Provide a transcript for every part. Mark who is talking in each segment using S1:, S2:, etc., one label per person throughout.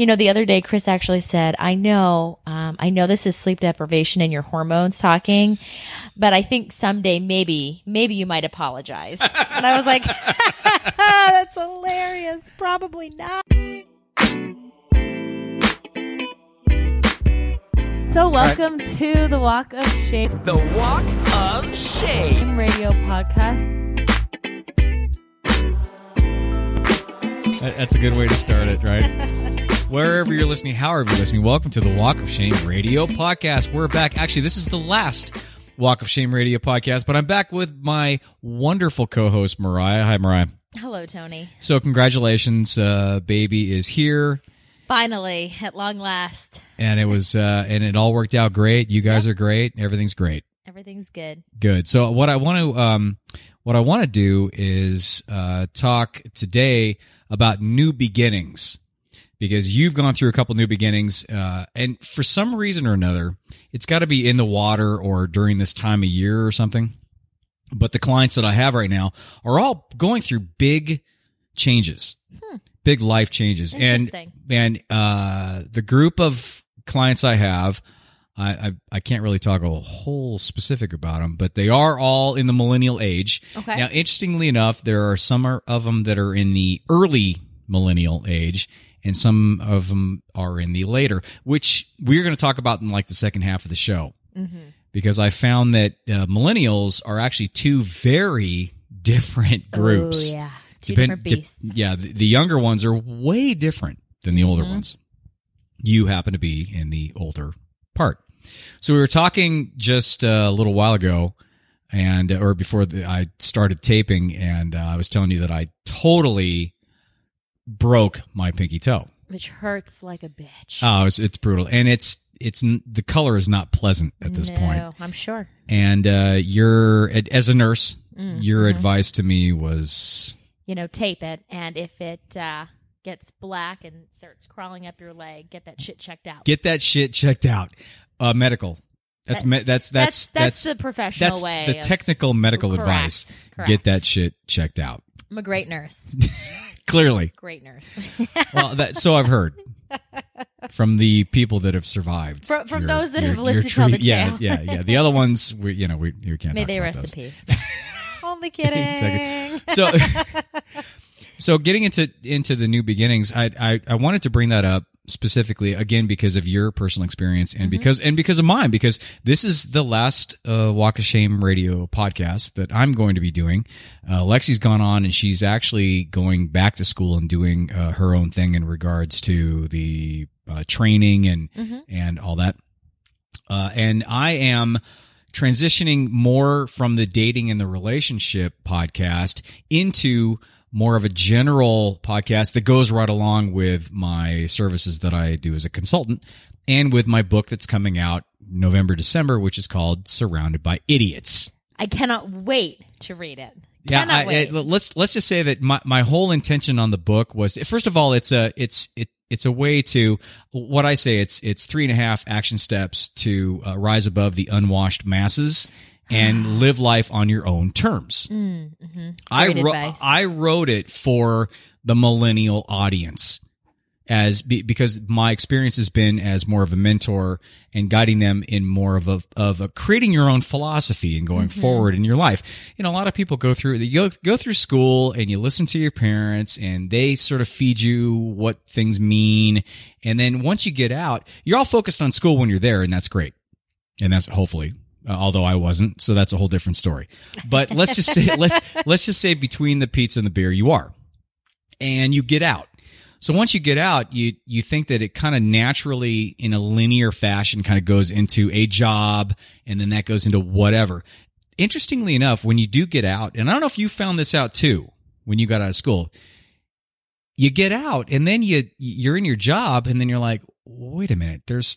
S1: You know, the other day, Chris actually said, I know, um, I know this is sleep deprivation and your hormones talking, but I think someday maybe, maybe you might apologize. and I was like, that's hilarious. Probably not. So, welcome to the Walk of Shame
S2: The Walk of Shame.
S1: radio podcast.
S3: That's a good way to start it, right? Wherever you're listening, however you're listening, welcome to the Walk of Shame Radio podcast. We're back. Actually, this is the last Walk of Shame Radio podcast, but I'm back with my wonderful co-host Mariah. Hi, Mariah.
S1: Hello, Tony.
S3: So, congratulations, uh, baby is here,
S1: Finally, at long last,
S3: and it was, uh, and it all worked out great. You guys are great. Everything's great.
S1: everything's good.
S3: Good. So what I want to um what I want to do is uh talk today about new beginnings because you've gone through a couple new beginnings uh and for some reason or another it's got to be in the water or during this time of year or something. But the clients that I have right now are all going through big changes. Big life changes. And and uh the group of clients I have I, I I can't really talk a whole specific about them, but they are all in the millennial age.
S1: Okay.
S3: Now, interestingly enough, there are some of them that are in the early millennial age, and some of them are in the later, which we're going to talk about in like the second half of the show, because I found that uh, millennials are actually two very different groups.
S1: Oh, yeah. Two
S3: Depend-
S1: different
S3: de- yeah, the, the younger ones are way different than the
S1: Mm-hmm.
S3: older ones. You happen to be in the older part. So we were talking just uh, a little while ago, and or before the, I started taping, and uh, I was telling you that I totally broke my pinky toe.
S1: Which hurts like a bitch.
S3: Oh, it's, it's brutal, and it's it's the color is not pleasant at this
S1: no,
S3: point.
S1: I'm sure.
S3: And uh, your as a nurse,
S1: Mm,
S3: your
S1: mm-hmm.
S3: advice to me was
S1: You know, tape it, and if it uh, gets black and starts crawling up your leg, get that shit checked out.
S3: get that shit checked out. Uh, medical. That's
S1: That-
S3: me- that's that's
S1: that's, the professional
S3: that's
S1: way.
S3: the
S1: of-
S3: technical medical
S1: Correct,
S3: advice.
S1: correct.
S3: Get that shit checked out.
S1: I'm a great nurse.
S3: Clearly,
S1: Great nurse.
S3: well, that so I've heard from the people that have survived.
S1: From- from
S3: your-
S1: those that
S3: your-
S1: have lived to tell the
S3: Yeah,
S1: tale.
S3: yeah, yeah. The other ones, we you know we we can't.
S1: May
S3: talk
S1: they
S3: about
S1: rest
S3: those.
S1: in peace. Only kidding.
S3: Exactly. So, so getting into into the new beginnings, I, I I wanted to bring that up specifically again because of your personal experience
S1: Mm-hmm.
S3: and because and because of mine because this is the last uh, Walk of Shame radio podcast that I'm going to be doing. Uh, Lexi's gone on and she's actually going back to school and doing uh, her own thing in regards to the uh, training and
S1: Mm-hmm.
S3: and all that. Uh, and I am transitioning more from the dating and the relationship podcast into more of a general podcast that goes right along with my services that I do as a consultant and with my book that's coming out November, December, which is called Surrounded by Idiots.
S1: I cannot wait to read it.
S3: Yeah,
S1: Cannot
S3: I, let's let's just say that my, my whole intention on the book was first of all, it's a it's it it's a way to what I say it's it's three and a half action steps to uh, rise above the unwashed masses and live life on your own terms. I
S1: Mm, Great
S3: wrote
S1: advice.
S3: I wrote it for the millennial audience as be, because my experience has been as more of a mentor and guiding them in more of a of a creating your own philosophy and going
S1: Mm-hmm.
S3: forward in your life. You know, a lot of people go through you go go through school and you listen to your parents and they sort of feed you what things mean, and then once you get out, you're all focused on school when you're there, and that's great, and that's hopefully. Uh, although I wasn't, so that's a whole different story. But let's just say let's let's just say between the pizza and the beer, you are and you get out. So once you get out, you you think that it kind of naturally, in a linear fashion, kind of goes into a job, and then that goes into whatever. Interestingly enough, when you do get out, and I don't know if you found this out too when you got out of school, you get out, and then you you're in your job, and then you're like, wait a minute, there's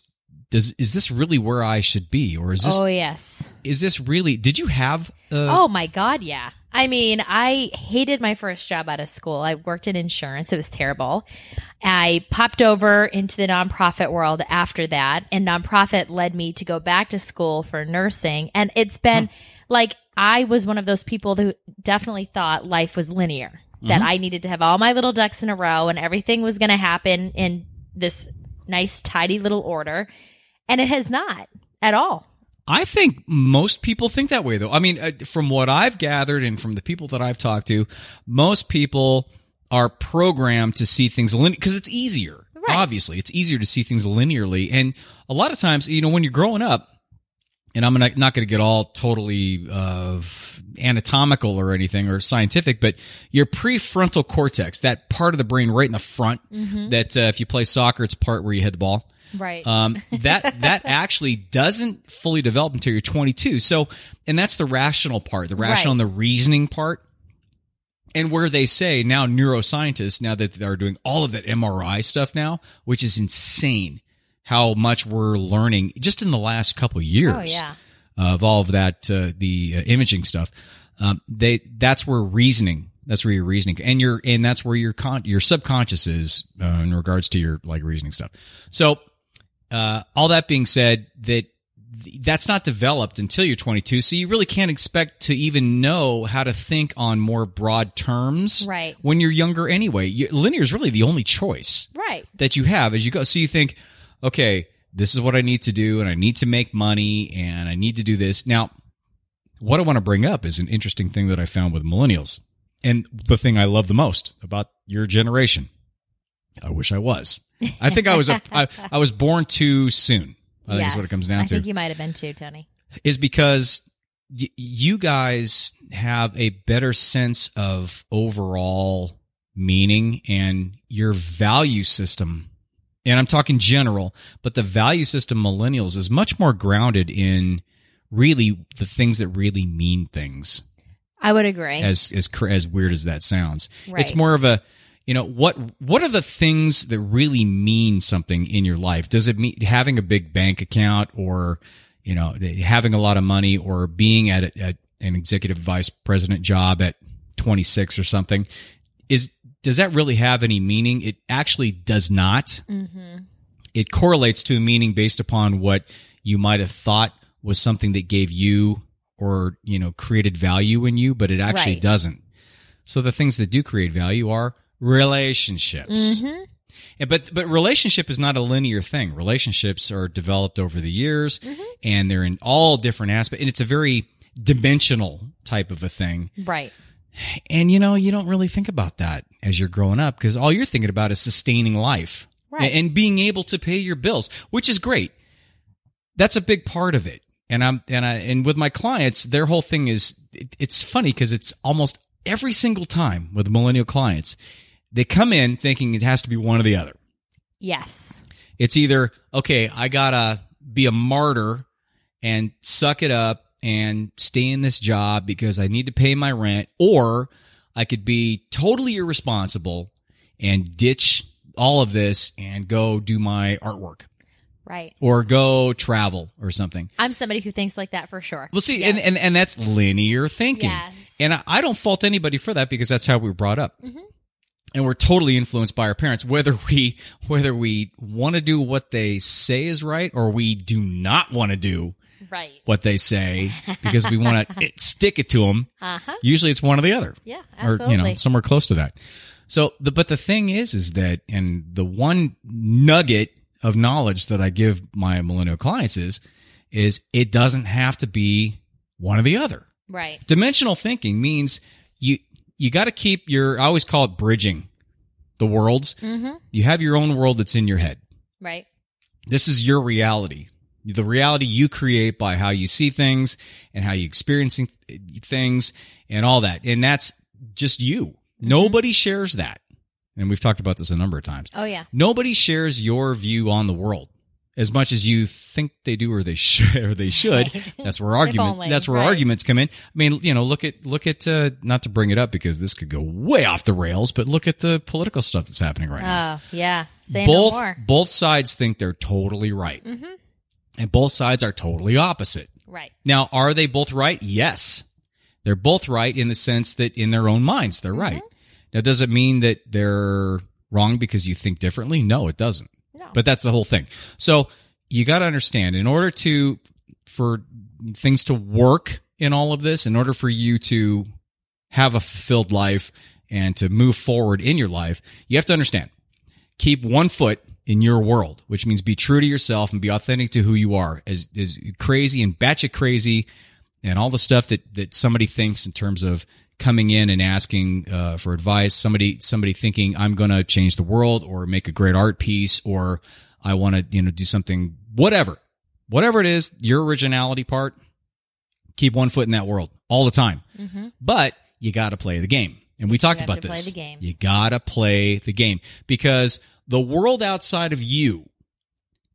S3: does is this really where I should be, or is this
S1: oh yes.
S3: is this really? Did you have? Uh,
S1: Oh my god, yeah. I mean, I hated my first job out of school. I worked in insurance. It was terrible. I popped over into the nonprofit world after that, and nonprofit led me to go back to school for nursing. And it's been like I was one of those people who definitely thought life was linear, that I needed to have all my little ducks in a row and everything was going to happen in this nice, tidy little order. And it has not at all.
S3: I think most people think that way, though. I mean, uh, from what I've gathered and from the people that I've talked to, most people are programmed to see things linear because it's easier.
S1: Right.
S3: Obviously, it's easier to see things linearly. And a lot of times, you know, when you're growing up, and I'm not, not going to get all totally uh, anatomical or anything or scientific, but your prefrontal cortex, that part of the brain right in the front, that uh, if you play soccer, it's part where you hit the ball.
S1: Right.
S3: Um, that that actually doesn't fully develop until you're 22. So, and that's the rational part, the rational
S1: Right.
S3: and the reasoning part. And where they say now neuroscientists, now that they're doing all of that MRI stuff now, which is insane, how much we're learning just in the last couple of years
S1: oh, yeah.
S3: of all of that uh, the uh, imaging stuff. Um, they that's where reasoning. That's where your reasoning and your and that's where your con your subconscious is uh, in regards to your like reasoning stuff. So uh, all that being said, that that's not developed until you're 22, so you really can't expect to even know how to think on more broad terms
S1: Right.
S3: when you're younger anyway. You, linear is really the only choice
S1: Right.
S3: that you have as you go. So you think, okay, this is what I need to do, and I need to make money, and I need to do this. Now, what I want to bring up is an interesting thing that I found with millennials, and the thing I love the most about your generation. I wish I was. I think I was a, I, I was born too soon. I think is what it comes down
S1: I
S3: to
S1: think you might have been too, Tony.
S3: is because y- you guys have a better sense of overall meaning and your value system. And I'm talking general, but the value system millennials is much more grounded in really the things that really mean things.
S1: I would agree.
S3: As as as weird as that sounds, it's more of a you know what what are the things that really mean something in your life? Does it mean having a big bank account or you know having a lot of money or being at, a, at an executive vice president job at 26 or something? Is does that really have any meaning? It actually does not. Mm-hmm. It correlates to a meaning based upon what you might have thought was something that gave you or you know created value in you, but it actually
S1: Right.
S3: doesn't. So the things that do create value are relationships. Mm-hmm. And, but but relationship is not a linear thing. Relationships are developed over the years, mm-hmm. and they're in all different aspects. And it's a very dimensional type of a thing.
S1: right.
S3: And you know, you don't really think about that as you're growing up because all you're thinking about is sustaining life
S1: Right.
S3: and, and being able to pay your bills, which is great. That's a big part of it. And I'm and I and with my clients, their whole thing is it, it's funny because it's almost every single time with millennial clients, they come in thinking it has to be one or the other.
S1: Yes.
S3: It's either, okay, I gotta be a martyr and suck it up and stay in this job because I need to pay my rent, or I could be totally irresponsible and ditch all of this and go do my artwork
S1: Right.
S3: or go travel or something.
S1: I'm somebody who thinks like that for sure.
S3: Well, see, and, and, and that's linear thinking.
S1: Yes.
S3: And I, I don't fault anybody for that because that's how we were brought up. Mm-hmm. And we're totally influenced by our parents, whether we, whether we want to do what they say is right or we do not want to do
S1: Right.
S3: what they say because we want to stick it to them.
S1: Uh huh.
S3: Usually it's one or the other
S1: Yeah.
S3: or, you know, somewhere close to that. So the, but the thing is, is that, and the one nugget of knowledge that I give my millennial clients is, is it doesn't have to be one or the other.
S1: right.
S3: Dimensional thinking means you, you got to keep your, I always call it bridging the worlds.
S1: Mm-hmm.
S3: You have your own world that's in your head.
S1: Right.
S3: This is your reality. The reality you create by how you see things and how you experiencing things and all that. And that's just you. Nobody shares that. And we've talked about this a number of times.
S1: Oh yeah.
S3: Nobody shares your view on the world as much as you think they do or they should or they should. That's where argument
S1: only,
S3: that's where
S1: right.
S3: arguments come in. I mean, you know, look at look at uh, not to bring it up because this could go way off the rails, but look at the political stuff that's happening right now
S1: Oh yeah. Say
S3: both
S1: no
S3: both sides think they're totally right, and both sides are totally opposite.
S1: Right.
S3: Now, are they both right? Yes, they're both right in the sense that in their own minds they're right. Now, does it mean that they're wrong because you think differently? No, it doesn't. But that's the whole thing. So you got to understand in order to for things to work in all of this, in order for you to have a fulfilled life and to move forward in your life, you have to understand. Keep one foot in your world, which means be true to yourself and be authentic to who you are. As as crazy and batshit crazy, and all the stuff that that somebody thinks in terms of coming in and asking uh, for advice. Somebody somebody thinking I'm going to change the world or make a great art piece or I want to you know do something whatever whatever it is your originality part. Keep one foot in that world all the time, but you got to play the game. And we talked about
S1: to play
S3: this.
S1: the game.
S3: You got to play the game because the world outside of you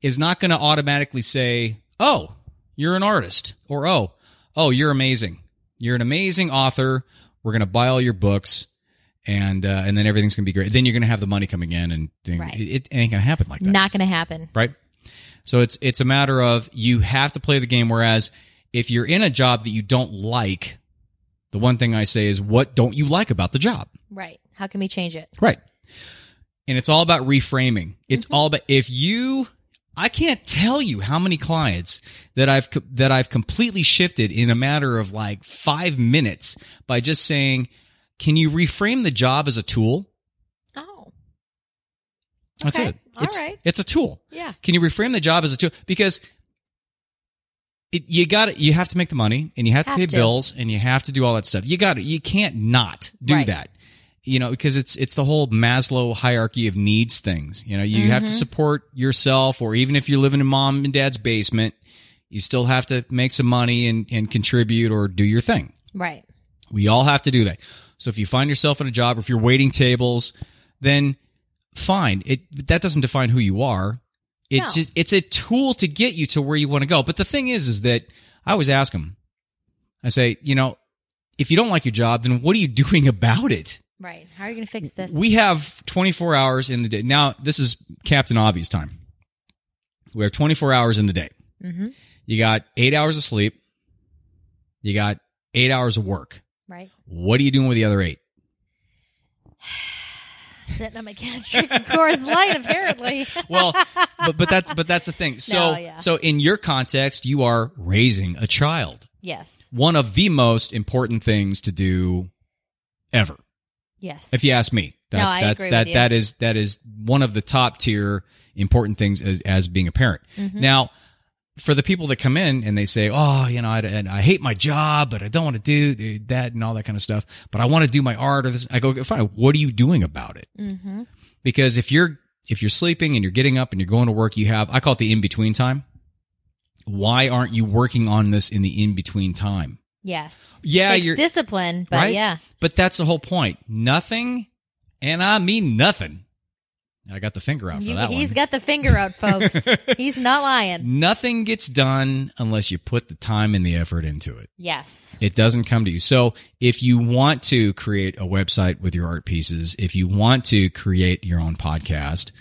S3: is not going to automatically say, "Oh, you're an artist," or "Oh, oh, you're amazing. You're an amazing author. We're going to buy all your books." And uh, and then everything's gonna be great. Then you're gonna have the money coming in, and thing,
S1: Right.
S3: it, it ain't gonna happen like that
S1: Not going to happen.
S3: right? So it's it's a matter of you have to play the game. Whereas if you're in a job that you don't like, the one thing I say is, what don't you like about the job?
S1: Right. How can we change it?
S3: Right. And it's all about reframing. It's all about if you I can't tell you how many clients that I've that I've completely shifted in a matter of like 5 minutes by just saying, "Can you reframe the job as a tool?"
S1: Oh.
S3: That's
S1: Okay.
S3: it.
S1: All
S3: It's
S1: right.
S3: it's a tool.
S1: Yeah.
S3: Can you reframe the job as a tool? Because it, you got you have to make the money and you have to pay
S1: to.
S3: bills and you have to do all that stuff. You got to You can't not do
S1: Right.
S3: that. You know, because it's it's the whole Maslow hierarchy of needs things. You know, you have to
S1: Mm-hmm.
S3: support yourself, or even if you're living in mom and dad's basement, you still have to make some money and, and contribute or do your thing.
S1: Right.
S3: We all have to do that. So if you find yourself in a job, or if you're waiting tables, then fine. It that doesn't define who you are. It
S1: No.
S3: just it's a tool to get you to where you want to go. But the thing is, is that I always ask them. I say, you know, if you don't like your job, then what are you doing about it?
S1: Right. How are you going to fix this?
S3: We have 24 hours in the day. Now, this is Captain Obvious time. We have 24 hours in the day.
S1: mm-hmm.
S3: You got eight hours of sleep. You got eight hours of work.
S1: Right.
S3: What are you doing with the other eight?
S1: Sitting on my couch drinking Coors Light, apparently.
S3: well, but but that's but that's the thing. So
S1: No, yeah.
S3: so in your context, you are raising a child.
S1: yes.
S3: One of the most important things to do ever,
S1: Yes.
S3: if you ask me. That,
S1: No, I
S3: that's
S1: agree
S3: that
S1: with you.
S3: that is that is one of the top tier important things as, as being a parent.
S1: Mm-hmm.
S3: Now, for the people that come in and they say, "Oh, you know, I, and I hate my job, but I don't want to do that and all that kind of stuff, but I want to do my art," or this, I go, "Fine. What are you doing about it?"
S1: mm-hmm.
S3: because if you're if you're sleeping and you're getting up and you're going to work you have i call it the in between time why aren't you working on this in the in between time
S1: Yes.
S3: yeah
S1: Takes
S3: you're
S1: discipline, but
S3: right
S1: yeah.
S3: but that's the whole point nothing and i mean nothing i got the finger out for
S1: You,
S3: that
S1: he's
S3: one
S1: got the finger out, folks. he's not lying.
S3: nothing gets done unless you put the time and the effort into it
S1: Yes.
S3: It doesn't come to you. So if you want to create a website with your art pieces, if you want to create your own podcast,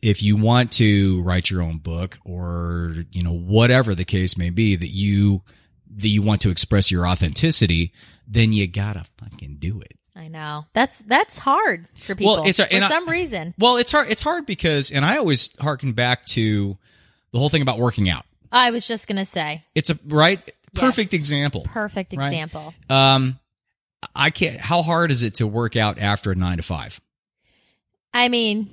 S3: if you want to write your own book or, you know, whatever the case may be that you, that you want to express your authenticity, then you gotta fucking do it.
S1: I know. That's that's hard for people.
S3: Well, it's
S1: for
S3: I-
S1: some reason.
S3: Well, it's hard. It's hard because, and I always harken back to the whole thing about working out.
S1: I was just gonna say,
S3: It's a right, perfect
S1: Yes.
S3: example.
S1: perfect
S3: Right.
S1: example.
S3: Um, I can't. How hard is it to work out after a nine to five?
S1: I mean,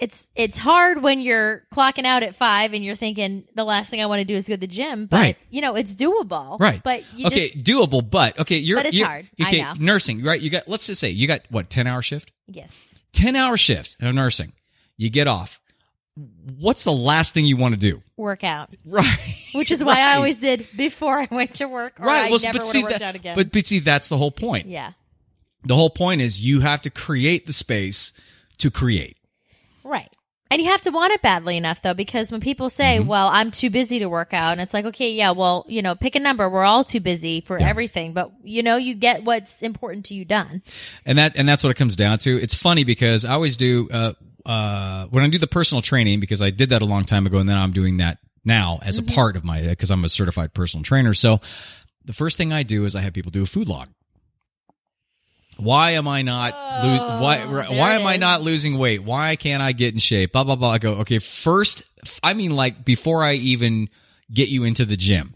S1: it's it's hard when you're clocking out at five and you're thinking the last thing I want to do is go to the gym. But
S3: Right.
S1: you know, it's doable.
S3: Right.
S1: But you
S3: okay,
S1: just
S3: doable, but okay, you're
S1: But it's
S3: you're-
S1: hard. I
S3: Okay,
S1: know.
S3: nursing, right? You got let's just say you got what ten hour shift,
S1: yes.
S3: ten hour shift of nursing. You get off. What's the last thing you want to do?
S1: Work out.
S3: Right.
S1: Which is why I always did before I went to work. Or
S3: right.
S1: I
S3: well, but see that,
S1: out again.
S3: but but see that's the whole point.
S1: yeah.
S3: The whole point is you have to create the space to create.
S1: And you have to want it badly enough though, because when people say,
S3: Mm-hmm.
S1: well, I'm too busy to work out, and it's like, okay, yeah, well, you know, pick a number. We're all too busy for everything, but you know, you get what's important to you done.
S3: and that and that's what it comes down to. It's funny because I always do uh, uh, when I do the personal training because I did that a long time ago, and then I'm doing that now as a part of my because I'm a certified personal trainer. So the first thing I do is I have people do a food log. Why am I not losing? Why why am I not losing weight? Why can't I get in shape? Blah blah blah. I go okay. First, I mean like before I even get you into the gym,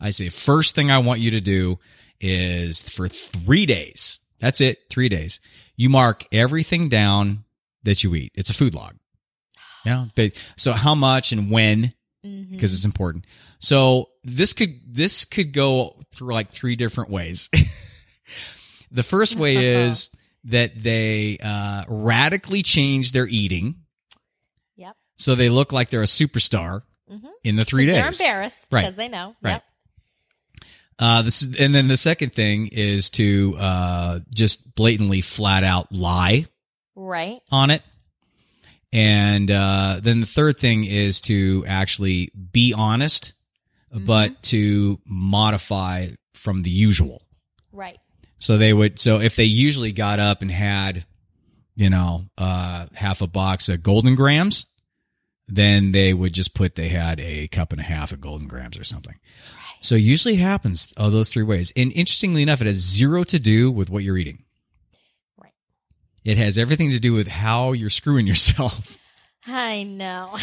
S3: I say first thing I want you to do is for three days. That's it. Three days. You mark everything down that you eat. It's a food log. Yeah. So how much and when?
S1: Mhm.
S3: Because it's important. So this could this could go through like three different ways. the first way is that they uh, radically change their eating,
S1: Yep.
S3: so they look like they're a superstar
S1: Mhm.
S3: in the three days.
S1: They're embarrassed
S3: Right.
S1: because they know.
S3: Right.
S1: Yep.
S3: Uh, this is, and then the second thing is to uh, just blatantly, flat out lie
S1: Right.
S3: on it. And uh, then the third thing is to actually be honest, but to modify from the usual.
S1: Right.
S3: So they would, so if they usually got up and had, you know, uh, half a box of Golden Grahams, then they would just put they had a cup and a half of Golden Grahams or something. So usually it happens all those three ways. And interestingly enough, it has zero to do with what you're eating.
S1: Right.
S3: It has everything to do with how you're screwing yourself.
S1: I know.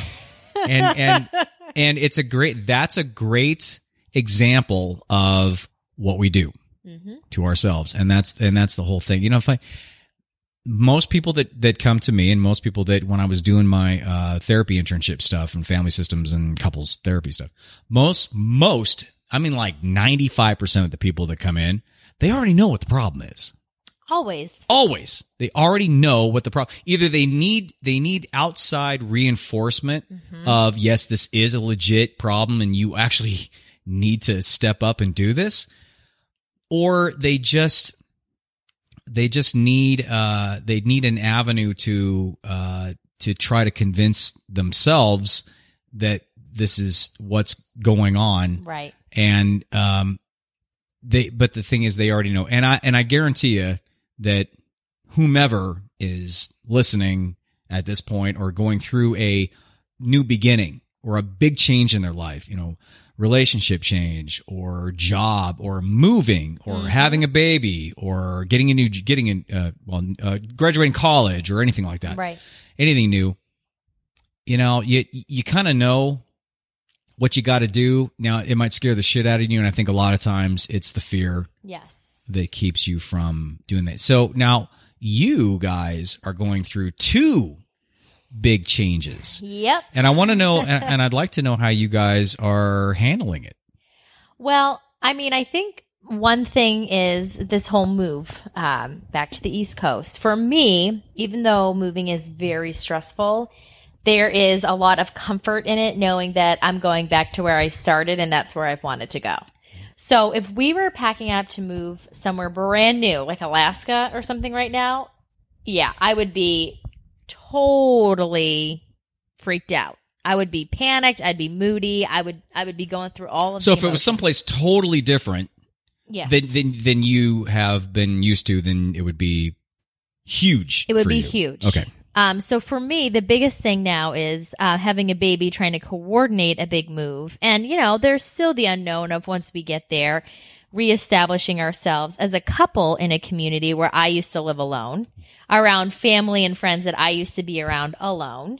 S3: And and and it's a great that's a great example of what we do
S1: hmm
S3: to ourselves. And that's and that's the whole thing. You know, if I most people that that come to me and most people that when I was doing my uh therapy internship stuff and family systems and couples therapy stuff, most most I mean like 95% of the people that come in, they already know what the problem is.
S1: Always.
S3: always they already know what the problem either they need they need outside reinforcement of yes this is a legit problem and you actually need to step up and do this or they just they just need uh they need an avenue to uh to try to convince themselves that this is what's going on
S1: Right.
S3: and um they but the thing is they already know and i and i guarantee you that whomever is listening at this point or going through a new beginning or a big change in their life you know relationship change or job or moving or having a baby or getting a new getting in uh, well uh, graduating college or anything like that
S1: Right.
S3: anything new, you know, you you kind of know what you got to do. Now, it might scare the shit out of you, and I think a lot of times it's the fear
S1: Yes.
S3: that keeps you from doing that. So now you guys are going through two big changes,
S1: Yep.
S3: and I want to know, and, and I'd like to know how you guys are handling it.
S1: Well, I mean, I think one thing is this whole move um, back to the East Coast. For me, even though moving is very stressful, there is a lot of comfort in it knowing that I'm going back to where I started and that's where I've wanted to go. So if we were packing up to move somewhere brand new, like Alaska or something right now, yeah, I would be totally freaked out. I would be panicked. I'd be moody. I would I would be going through all of.
S3: So if it was someplace totally different
S1: yeah,
S3: than than than you have been used to, then it would be huge.
S1: It would be
S3: you.
S1: huge.
S3: Okay.
S1: Um, so for me, the biggest thing now is uh, having a baby, trying to coordinate a big move, and you know, there's still the unknown of once we get there, reestablishing ourselves as a couple in a community where I used to live alone, around family and friends that I used to be around alone.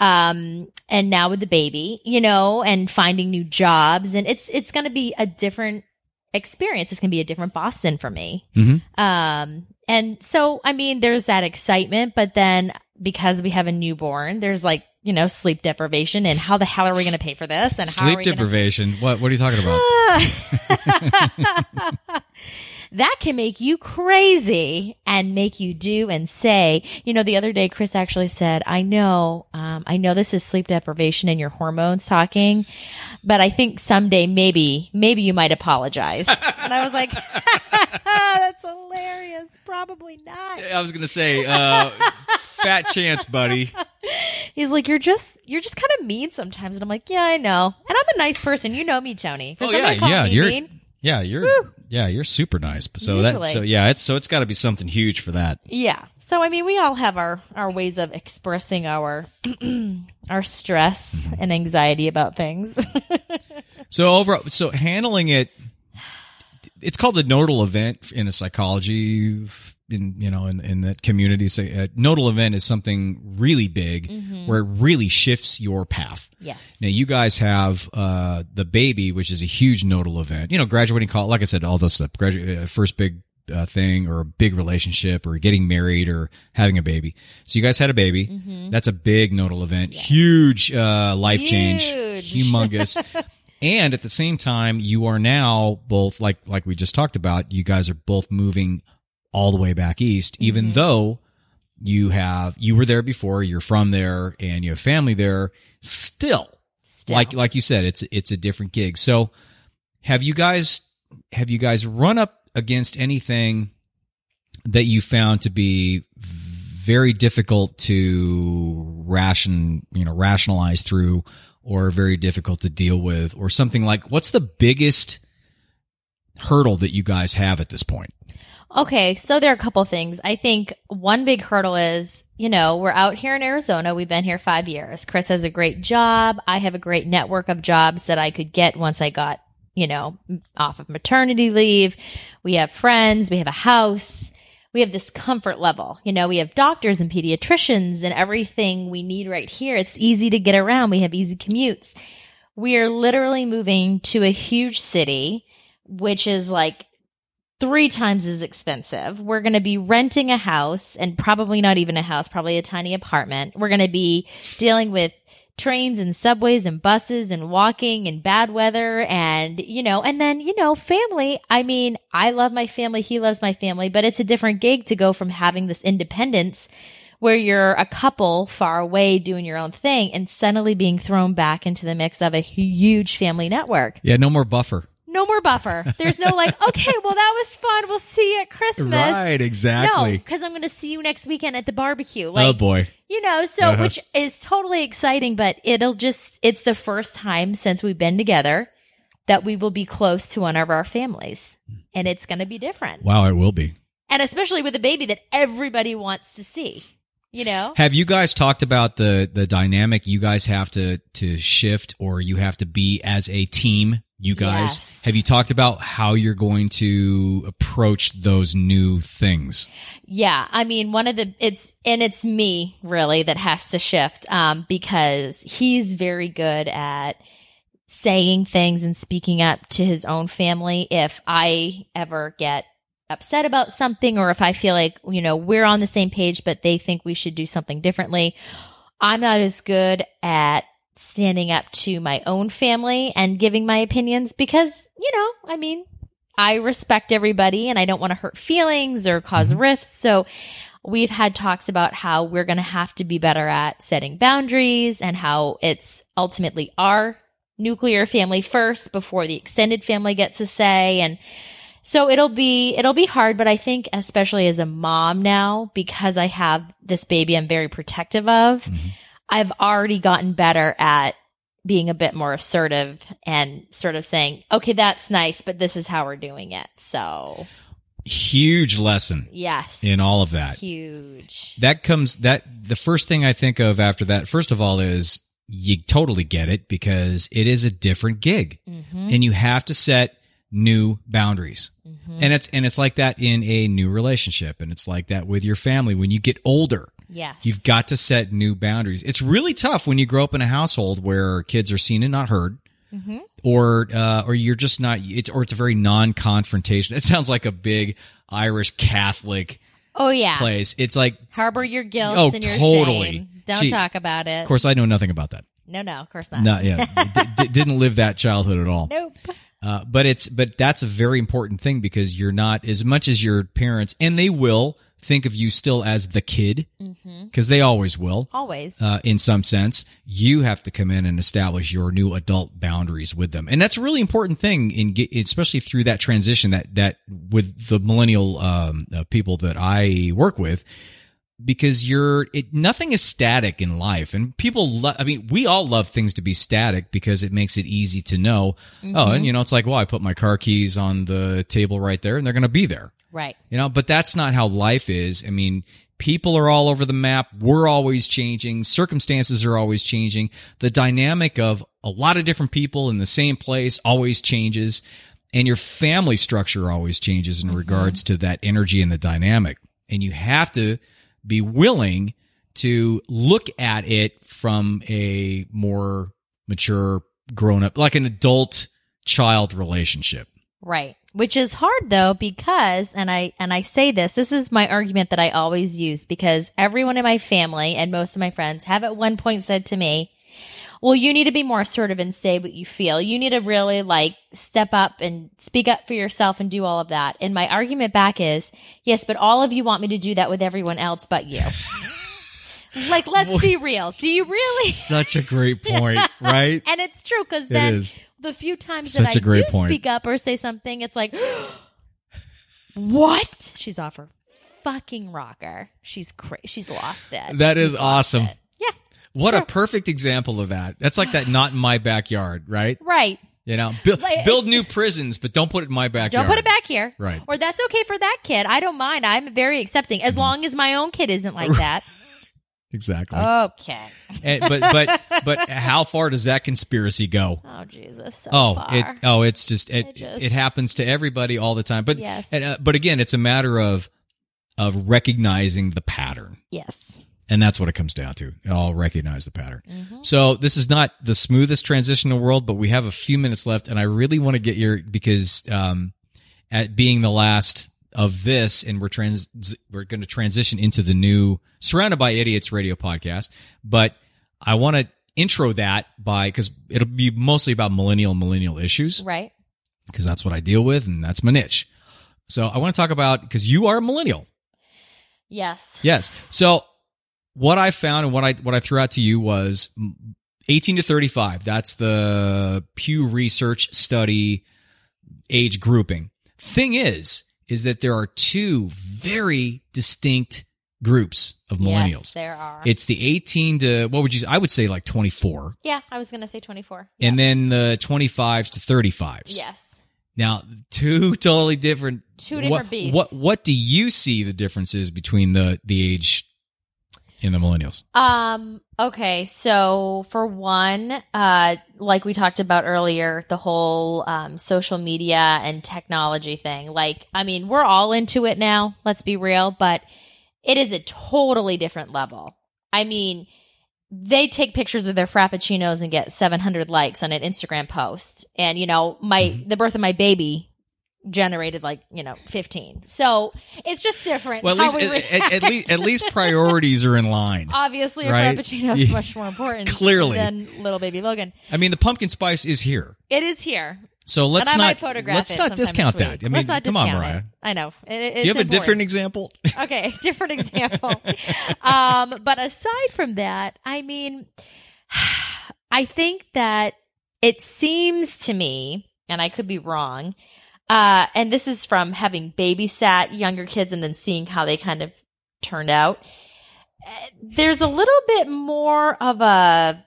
S1: Um, and now with the baby, you know, and finding new jobs, and it's it's going to be a different experience. It's going to be a different Boston for me.
S3: Mhm.
S1: Um, and so, I mean, there's that excitement, but then because we have a newborn, there's like, you know, sleep deprivation and how the hell are we going to pay for this? And
S3: Sleep
S1: we gonna-
S3: deprivation. What what are you talking about?
S1: that can make you crazy and make you do and say, you know, the other day, Chris actually said, I know, um, I know this is sleep deprivation and your hormones talking, but I think someday maybe, maybe you might apologize. and I was like, that's hilarious. Probably not.
S3: I was gonna say, uh, fat chance, buddy.
S1: He's like, you're just, you're just kind of mean sometimes. And I'm like, yeah, I know. And I'm a nice person. You know me, Tony. For
S3: Oh yeah, yeah.
S1: me
S3: You're
S1: mean,
S3: yeah, you're yeah, you're super nice. So that so yeah, it's so it's got to be something huge for that.
S1: Yeah. So I mean, we all have our our ways of expressing our our stress
S3: Mm-hmm.
S1: and anxiety about things.
S3: So over so handling it, it's called the nodal event in the psychology. In you know in in that community, so a nodal event is something really big where it really shifts your path.
S1: yes.
S3: Now you guys have uh, the baby, which is a huge nodal event. You know, graduating college, like I said, all those stuff. Gradu- uh, first big uh, thing or a big relationship or getting married or having a baby. So you guys had a baby.
S1: Mm-hmm.
S3: That's a big nodal event, huge uh, life change, humongous. and at the same time, you are now both like like we just talked about. You guys are both moving all the way back east, even
S1: Mm-hmm.
S3: though you have you were there before. You're from there, and you have family there. Still,
S1: Still.
S3: like like you said, it's it's a different gig. So, have you guys have you guys run up against anything that you found to be very difficult to ration you know rationalize through, or very difficult to deal with, or something like what's the biggest hurdle that you guys have at this point?
S1: Okay, so there are a couple things. I think one big hurdle is, you know, we're out here in Arizona. We've been here five years. Chris has a great job. I have a great network of jobs that I could get once I got, you know, off of maternity leave. We have friends. We have a house. We have this comfort level. You know, we have doctors and pediatricians and everything we need right here. It's easy to get around. We have easy commutes. We are literally moving to a huge city, which is like three times as expensive. We're going to be renting a house and probably not even a house, probably a tiny apartment. We're going to be dealing with trains and subways and buses and walking and bad weather and, you know, and then, you know, family. I mean, I love my family. He loves my family, but it's a different gig to go from having this independence where you're a couple far away doing your own thing and suddenly being thrown back into the mix of a huge family network
S3: Yeah, no more buffer.
S1: No more buffer. There's no like, okay, well that was fun. We'll see you at Christmas. No,
S3: exactly.
S1: No, because I'm going to see you next weekend at the barbecue. Like,
S3: oh boy.
S1: you know, so
S3: Uh-huh.
S1: which is totally exciting, but it'll just it's the first time since we've been together that we will be close to one of our families, and it's going to be different,
S3: Wow, it will be.
S1: and especially with a baby that everybody wants to see. You know,
S3: Have you guys talked about the the dynamic you guys have to to shift or you have to be as a team? You guys
S1: Yes.
S3: have you talked about how you're going to approach those new things?
S1: Yeah, I mean, one of the it's and it's me really that has to shift um because he's very good at saying things and speaking up to his own family if I ever get upset about something or if I feel like, you know, we're on the same page but they think we should do something differently. I'm not as good at standing up to my own family and giving my opinions because, you know, I mean, I respect everybody and I don't want to hurt feelings or because mm-hmm. rifts. So we've had talks about how we're going to have to be better at setting boundaries and how it's ultimately our nuclear family first before the extended family gets a say. And so it'll be, it'll be hard, but I think especially as a mom now, because I have this baby I'm very protective of, mm-hmm. I've already gotten better at being a bit more assertive and sort of saying, okay, that's nice, but this is how we're doing it. So
S3: Huge lesson
S1: yes.
S3: in all of that.
S1: Huge.
S3: That comes that the first thing I think of after that first of all is you totally get it because it is a different gig.
S1: Mm-hmm.
S3: And you have to set new boundaries. And it's and it's like that in a new relationship and it's like that with your family when you get older.
S1: Yes.
S3: You've got to set new boundaries. It's really tough when you grow up in a household where kids are seen and not heard,
S1: Mm-hmm.
S3: or uh, or you're just not. It's or it's a very non-confrontation. It sounds like a big Irish Catholic
S1: oh yeah.
S3: place. It's like,
S1: Harbor your guilt
S3: Oh,
S1: and your
S3: totally.
S1: shame. Don't
S3: Gee,
S1: talk about it.
S3: of course, I know nothing about that.
S1: No, no, of course not.
S3: Not yeah, d- d- didn't live that childhood at all.
S1: Nope.
S3: Uh, but it's but that's a very important thing because you're not as much as your parents, and they will think of you still as the kid because they always will.
S1: Always.
S3: uh, in some sense, you have to come in and establish your new adult boundaries with them, and that's a really important thing in especially through that transition that that with the millennial um, uh, people that I work with. Because you're, it, nothing is static in life, and people. Lo- I mean, we all love things to be static because it makes it easy to know. Oh, and mm-hmm. you know, it's like, well, I put my car keys on the table right there, and they're going to be there.
S1: right.
S3: You know, but that's not how life is. I mean, people are all over the map. We're always changing. Circumstances are always changing. The dynamic of a lot of different people in the same place always changes. And your family structure always changes in mm-hmm. regards to that energy and the dynamic. And you have to be willing to look at it from a more mature, grown up, like an adult child relationship.
S1: Right. which is hard though because and I and I say this this is my argument that I always use because everyone in my family and most of my friends have at one point said to me well you need to be more assertive and say what you feel you need to really like step up and speak up for yourself and do all of that and my argument back is yes but all of you want me to do that with everyone else but you like let's be real do you really
S3: Such a great point, right?
S1: and it's true because then
S3: is.
S1: the few times
S3: Such
S1: that I do
S3: point.
S1: speak up or say something, it's like, what? She's off her fucking rocker. She's cra- she's lost it.
S3: That is awesome.
S1: it.
S3: What a perfect example of that. That's like that not in my backyard, right?
S1: right.
S3: You know, build, build new prisons, but don't put it in my backyard.
S1: Don't put it back here.
S3: Right.
S1: Or that's okay for that kid. I don't mind. I'm very accepting
S3: Mm-hmm.
S1: as long as my own kid isn't like that.
S3: Exactly.
S1: Okay.
S3: And- but but but how far does that conspiracy go?
S1: Oh Jesus. So
S3: Oh,
S1: far.
S3: it oh, it's just it
S1: I just-
S3: it happens to everybody all the time. But
S1: Yes.
S3: and, uh, but again, it's a matter of of recognizing the pattern.
S1: yes.
S3: And that's what it comes down to. I'll recognize the pattern.
S1: Mm-hmm.
S3: So this is not the smoothest transition in the world, but we have a few minutes left, and I really want to get your because um, at being the last of this, and we're trans we're going to transition into the new Surrounded by Idiots radio podcast. But I want to intro that by because it'll be mostly about millennial and millennial issues
S1: Right.
S3: because that's what I deal with and that's my niche. So I want to talk about because you are a millennial.
S1: Yes.
S3: Yes. So what I found and what I what I threw out to you was mm, 18 to 35. That's the Pew Research study age grouping. Thing is is that there are two very distinct groups of millennials.
S1: Yes, there are.
S3: It's the 18 to what would you I would say like 24
S1: yeah, I was gonna say twenty four.
S3: and then the 25s to 35s.
S1: yes.
S3: Now, two totally different
S1: Two different
S3: what,
S1: beasts.
S3: What what do you see the differences between the the age in the millennials?
S1: Um, okay, so for one, uh, like we talked about earlier, the whole um, social media and technology thing. Like, I mean, we're all into it now, let's be real, but it is a totally different level. I mean, they take pictures of their frappuccinos and get 700 likes on an Instagram post. And, you know, my,
S3: Mm-hmm.
S1: the birth of my baby generated like, you know, 15. So it's just different.
S3: Well, at least
S1: we
S3: at, at, at least at least priorities are in line.
S1: Obviously, a
S3: Right?
S1: frappuccino is much more important
S3: Clearly.
S1: than little baby Logan.
S3: I mean, the pumpkin spice is here,
S1: It is here,
S3: so let's not let's not discount that. I mean, come on, Mariah.
S1: it. I know. It,
S3: Do you have a different example?
S1: okay, different example. um, but aside from that, I mean, I think that it seems to me, and I could be wrong, uh, and this is from having babysat younger kids and then seeing how they kind of turned out. uh, There's a little bit more of a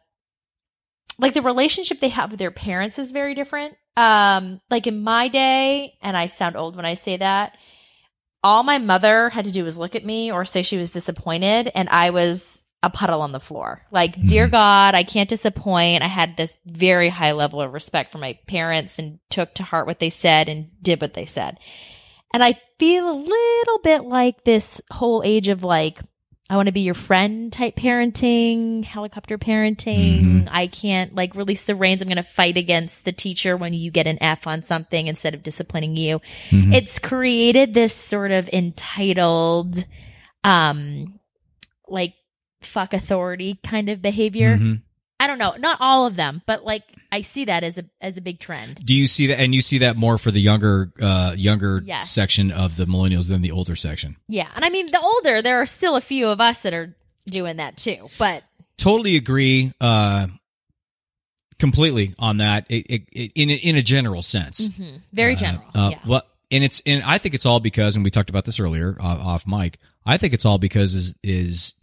S1: like the relationship they have with their parents is very different. Um, like in my day, and I sound old when I say that, all my mother had to do was look at me or say she was disappointed, and I was a puddle on the floor. Like, dear God, I can't disappoint. I had this very high level of respect for my parents and took to heart what they said and did what they said. And I feel a little bit like this whole age of like, I want to be your friend type parenting, helicopter parenting. I can't like release the reins. I'm going to fight against the teacher when you get an F on something instead of disciplining you.
S3: Mhm.
S1: It's created this sort of entitled, um, like fuck authority kind of behavior.
S3: Mhm.
S1: I don't know, not all of them, but like I see that as a as a big trend.
S3: Do you see that? And you see that more for the younger uh, younger
S1: Yes.
S3: section of the millennials than the older section.
S1: Yeah, and I mean the older, there are still a few of us that are doing that too, but
S3: totally agree uh completely on that it, it, it, in a, in a general sense
S1: mhm, very
S3: Uh,
S1: general.
S3: uh,
S1: yeah.
S3: well and it's and i think it's all because and we talked about this earlier uh, off mic i think it's all because is is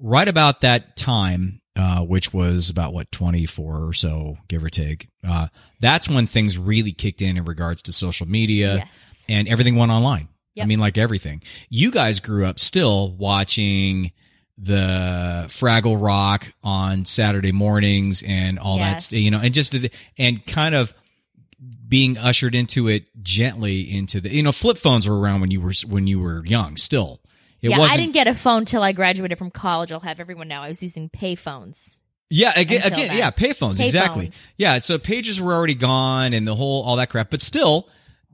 S3: right about that time uh which was about what 24 or so give or take uh that's when things really kicked in in regards to social media
S1: yes.
S3: and everything went online. I mean, like everything. You guys grew up still watching the Fraggle Rock on Saturday mornings and all that,
S1: Yes.
S3: st- you know, and just and kind of being ushered into it gently into the, you know, flip phones were around when you were when you were young. Still, it
S1: yeah, I didn't get a phone till I graduated from college. I'll have everyone know I was using pay phones.
S3: Yeah, again, again yeah, payphones,
S1: Payphones.
S3: exactly. Yeah, so pages were already gone and the whole all that crap, but still,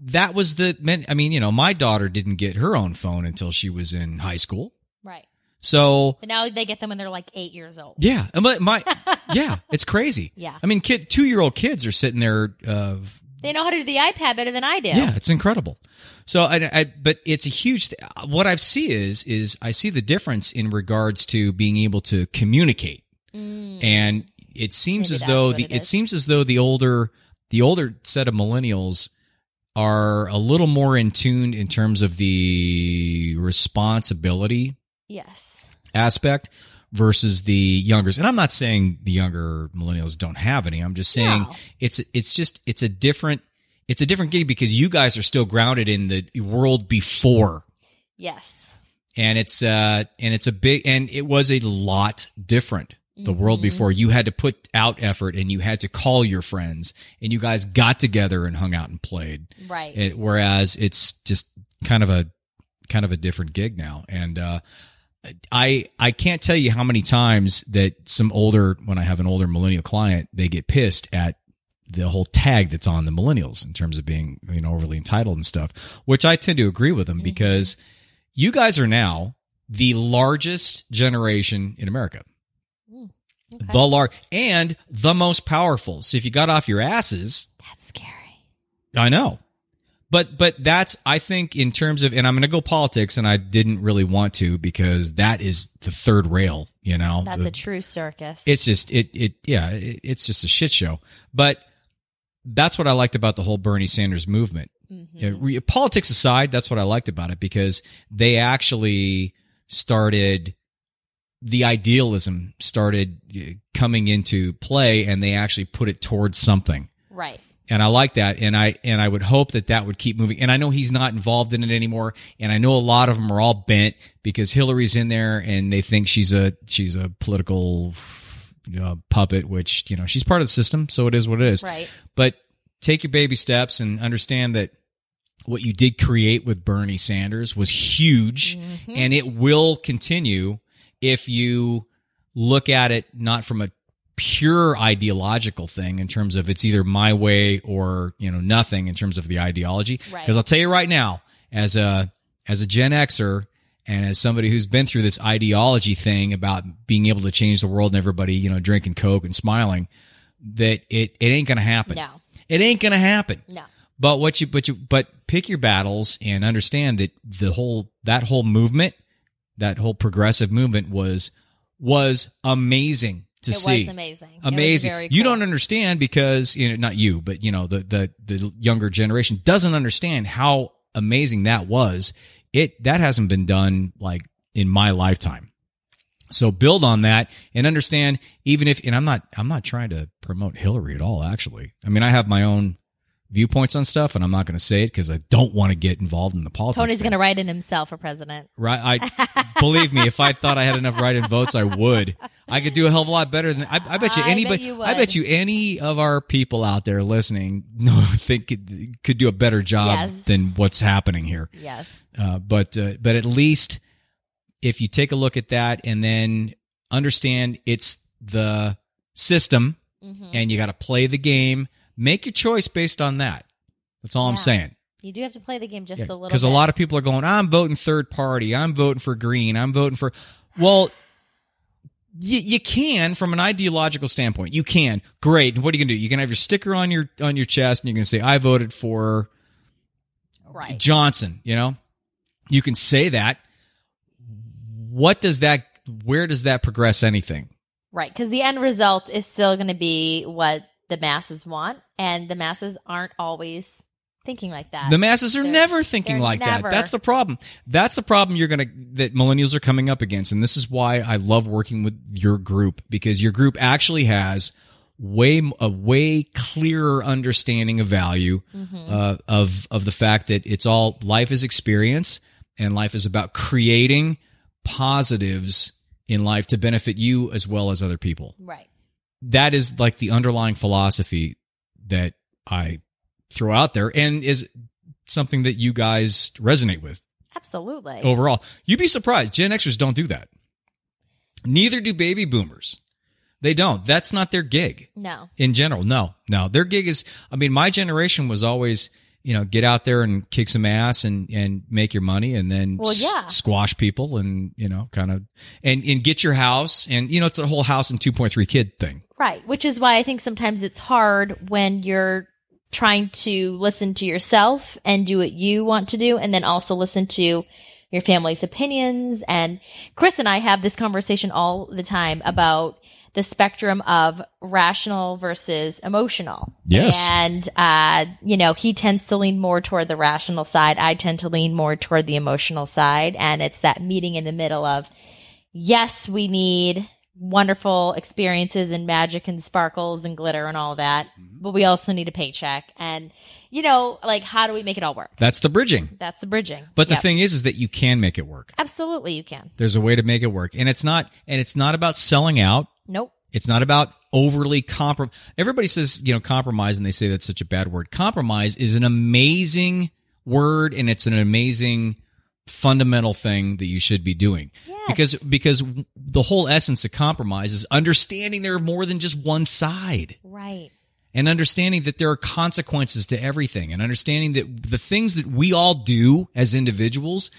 S3: that was the I mean, you know, my daughter didn't get her own phone until she was in high school.
S1: Right.
S3: So
S1: But now they get them when they're like eight years old.
S3: yeah, my, my yeah, it's crazy.
S1: Yeah.
S3: I mean, kid, two year old kids are sitting there. Uh,
S1: They know how to do the iPad better than I do.
S3: yeah, it's incredible. So I, I, but it's a huge. Th- what I see is, is I see the difference in regards to being able to communicate, and it seems
S1: Mm. Maybe
S3: as though the
S1: it
S3: it seems as though the older the older set of millennials are a little more in tune in terms of the responsibility
S1: Yes.
S3: aspect versus the youngers. And I'm not saying the younger millennials don't have any. I'm just saying
S1: No.
S3: it's it's just it's a different it's a different gig because you guys are still grounded in the world before.
S1: Yes.
S3: And it's uh and it's a big and it was a lot different. The world before you had to put out effort and you had to call your friends and you guys got together and hung out and played.
S1: Right.
S3: It, whereas it's just kind of a kind of a different gig now, and uh, I I can't tell you how many times that some older when I have an older millennial client, they get pissed at the whole tag that's on the millennials in terms of being you know overly entitled and stuff, which I tend to agree with them mm-hmm. because you guys are now the largest generation in America.
S1: Mm, okay.
S3: The large and the most powerful. So if you got off your asses,
S1: That's scary.
S3: I know. But but that's I think in terms of and I'm going to go politics and I didn't really want to because that is the third rail, you know.
S1: That's
S3: The-
S1: a true circus.
S3: it's just it it yeah, it, it's just a shit show. But that's what I liked about the whole Bernie Sanders movement.
S1: Mm-hmm.
S3: Politics aside, that's what I liked about it because they actually started the idealism started uh, coming into play and they actually put it towards something
S1: right.
S3: and I like that, and I and I would hope that that would keep moving. And I know he's not involved in it anymore, and I know a lot of them are all bent because Hillary's in there, and they think she's a she's a political uh, puppet, which you know she's part of the system, so it is what it is.
S1: Right.
S3: But take your baby steps and understand that what you did create with Bernie Sanders was huge, and it will continue if you look at it not from a pure ideological thing in terms of it's either my way or you know nothing in terms of the ideology
S1: Right.
S3: because I'll tell you right now as a as a Gen Xer and as somebody who's been through this ideology thing about being able to change the world and everybody you know drinking coke and smiling that it it ain't gonna happen
S1: No.
S3: it ain't gonna happen
S1: No.
S3: but what you but you but pick your battles and understand that the whole that whole movement, that whole progressive movement was was amazing to
S1: it
S3: see.
S1: amazing. It was
S3: Amazing. You
S1: cool.
S3: don't understand because you know not you, but you know the the the younger generation doesn't understand how amazing that was. It that hasn't been done like in my lifetime. So build on that and understand even if and I'm not I'm not trying to promote Hillary at all actually. I mean I have my own viewpoints on stuff and I'm not going to say it cuz I don't want to get involved in the politics.
S1: Tony's going to write in himself for president.
S3: Right. I believe me, if I thought I had enough write-in votes, I would. I could do a hell of a lot better than I, I bet you
S1: I bet
S3: anybody.
S1: you
S3: I bet you any of our people out there listening, no, think could, could do a better job
S1: Yes.
S3: than what's happening here.
S1: Yes.
S3: Uh, but uh, but at least if you take a look at that and then understand it's the system
S1: hmm
S3: and you got to play the game, make your choice based on that. That's all I'm saying.
S1: You do have to play the game just a little
S3: Because a lot of people are going, I'm voting third party. I'm voting for green. I'm voting for. Well, you, you can from an ideological standpoint. You can. Great. What are you gonna do? You can have your sticker on your on your chest, and you're gonna say, "I voted for
S1: right.
S3: Johnson." You know, you can say that. What does that? Where does that progress anything?
S1: Right. Because the end result is still going to be what the masses want, and the masses aren't always thinking like that.
S3: The masses are
S1: They're-
S3: never thinking like
S1: never.
S3: that. That's the problem. That's the problem you're gonna that millennials are coming up against, and this is why I love working with your group because your group actually has way a way clearer understanding of value
S1: Mm-hmm.
S3: uh, of of the fact that it's all life is experience and life is about creating positives in life to benefit you as well as other people
S1: right.
S3: That is like the underlying philosophy that I throw out there and is something that you guys resonate with
S1: Absolutely.
S3: overall. You'd be surprised. Gen Xers don't do that. Neither do baby boomers. They don't. That's not their gig
S1: No.
S3: in general. No, no. Their gig is, I mean, my generation was always, you know, get out there and kick some ass and and make your money, and then
S1: Well,
S3: s-
S1: yeah.
S3: squash people, and you know, kind of and and get your house, and you know, it's a whole house and two point three kid thing.
S1: Right. Which is why I think sometimes it's hard when you're trying to listen to yourself and do what you want to do, and then also listen to your family's opinions. And Chris and I have this conversation all the time about the spectrum of rational versus emotional.
S3: Yes.
S1: And, uh, you know, he tends to lean more toward the rational side. I tend to lean more toward the emotional side. And it's that meeting in the middle of, yes, we need wonderful experiences and magic and sparkles and glitter and all that, mm-hmm. but we also need a paycheck. And, you know, like, how do we make it all work?
S3: That's the bridging.
S1: That's the bridging.
S3: But the thing is, is that you can make it work.
S1: absolutely, you can.
S3: There's a way to make it work, and it's not and it's not about selling out.
S1: Nope.
S3: It's not about overly comprom. Everybody says, you know, compromise, and they say that's such a bad word. Compromise is an amazing word, and it's an amazing fundamental thing that you should be doing.
S1: Yes.
S3: Because because the whole essence of compromise is understanding there are more than just one side
S1: Right.
S3: and understanding that there are consequences to everything and understanding that the things that we all do as individuals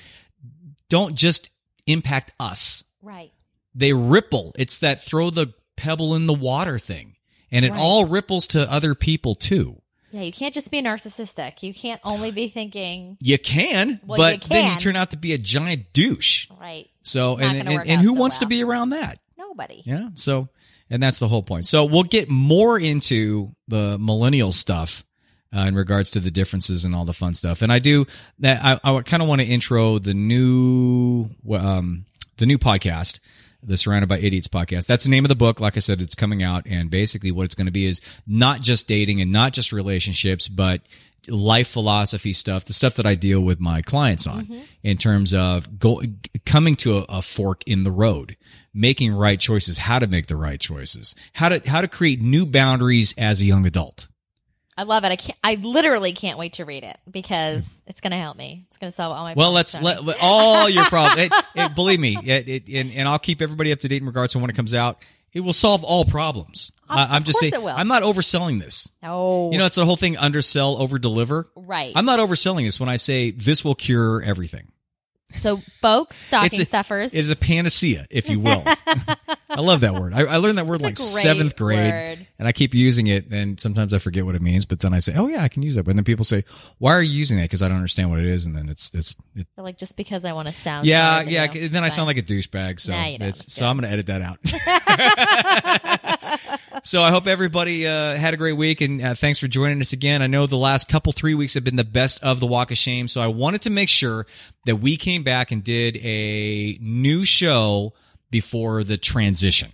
S3: don't just impact us
S1: Right.
S3: they ripple. It's that throw the pebble in the water thing. And it
S1: Right.
S3: all ripples to other people too.
S1: Yeah, you can't just be narcissistic. You can't only be thinking,
S3: You can,
S1: Well,
S3: but
S1: you
S3: then you turn out to be a giant douche.
S1: right,
S3: So,
S1: Not
S3: and, and, and who
S1: so
S3: wants to be around that?
S1: nobody.
S3: Yeah. So, and that's the whole point. So we'll get more into the millennial stuff. Uh, in regards to the differences and all the fun stuff, and I do that. I, I kind of want to intro the new, um, the new podcast, the Surrounded by Idiots podcast. That's the name of the book. Like I said, it's coming out, and basically what it's going to be is not just dating and not just relationships, but life philosophy stuff, the stuff that I deal with my clients on mm-hmm. in terms of go, coming to a, a fork in the road, making right choices, how to make the right choices, how to, how to create new boundaries as a young adult.
S1: I love it. I can't. I literally can't wait to read it because it's going to help me. It's going to solve all my.
S3: Well, let's let, let- all your problems. It, it, believe me, it, it, and, and I'll keep everybody up to date in regards to when it comes out. It will solve all problems.
S1: Of-
S3: I, I'm just saying.
S1: it will.
S3: I'm not overselling this.
S1: Oh,
S3: You know, it's the whole thing: undersell, over deliver.
S1: right.
S3: I'm not overselling this when I say this will cure everything.
S1: So, folks, stocking
S3: It's a-
S1: stuffers.
S3: It is a panacea, if you will. I love that word. I, I learned that word like seventh grade,
S1: word.
S3: and I keep using it. And sometimes I forget what it means, but then I say, "Oh yeah, I can use that." But then people say, "Why are you using that?" Because I don't understand what it is. And then it's it's it,
S1: like just because I want to sound.
S3: yeah
S1: than
S3: yeah.
S1: you.
S3: and Then I sound like a douchebag. So
S1: Nah, you
S3: it's
S1: It's
S3: so
S1: good.
S3: I'm going to edit that out. so I hope everybody uh, had a great week, and uh, thanks for joining us again. I know the last couple three weeks have been the best of the Walk of Shame, so I wanted to make sure that we came back and did a new show before the transition.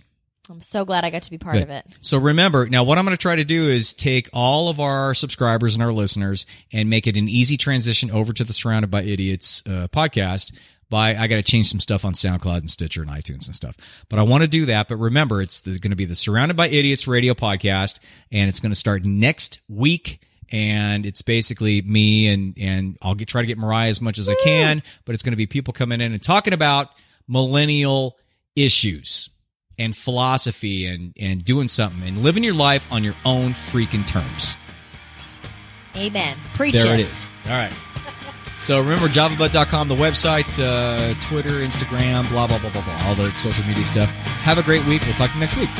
S1: I'm so glad I got to be part
S3: Good.
S1: of it.
S3: So remember, now what I'm going to try to do is take all of our subscribers and our listeners and make it an easy transition over to the Surrounded by Idiots uh, podcast. By I got to change some stuff on SoundCloud and Stitcher and iTunes and stuff. But I want to do that. But remember, it's going to be the Surrounded by Idiots radio podcast, and it's going to start next week. And it's basically me and and I'll get try to get Mariah as much as I can. But it's going to be people coming in and talking about millennial issues and philosophy and and doing something and living your life on your own freaking terms.
S1: Amen. Preach
S3: There
S1: it.
S3: it is. All right. So remember javabutt.com, the website, uh, Twitter, Instagram, blah blah blah blah blah, all the social media stuff. Have a great week. We'll talk to you next week.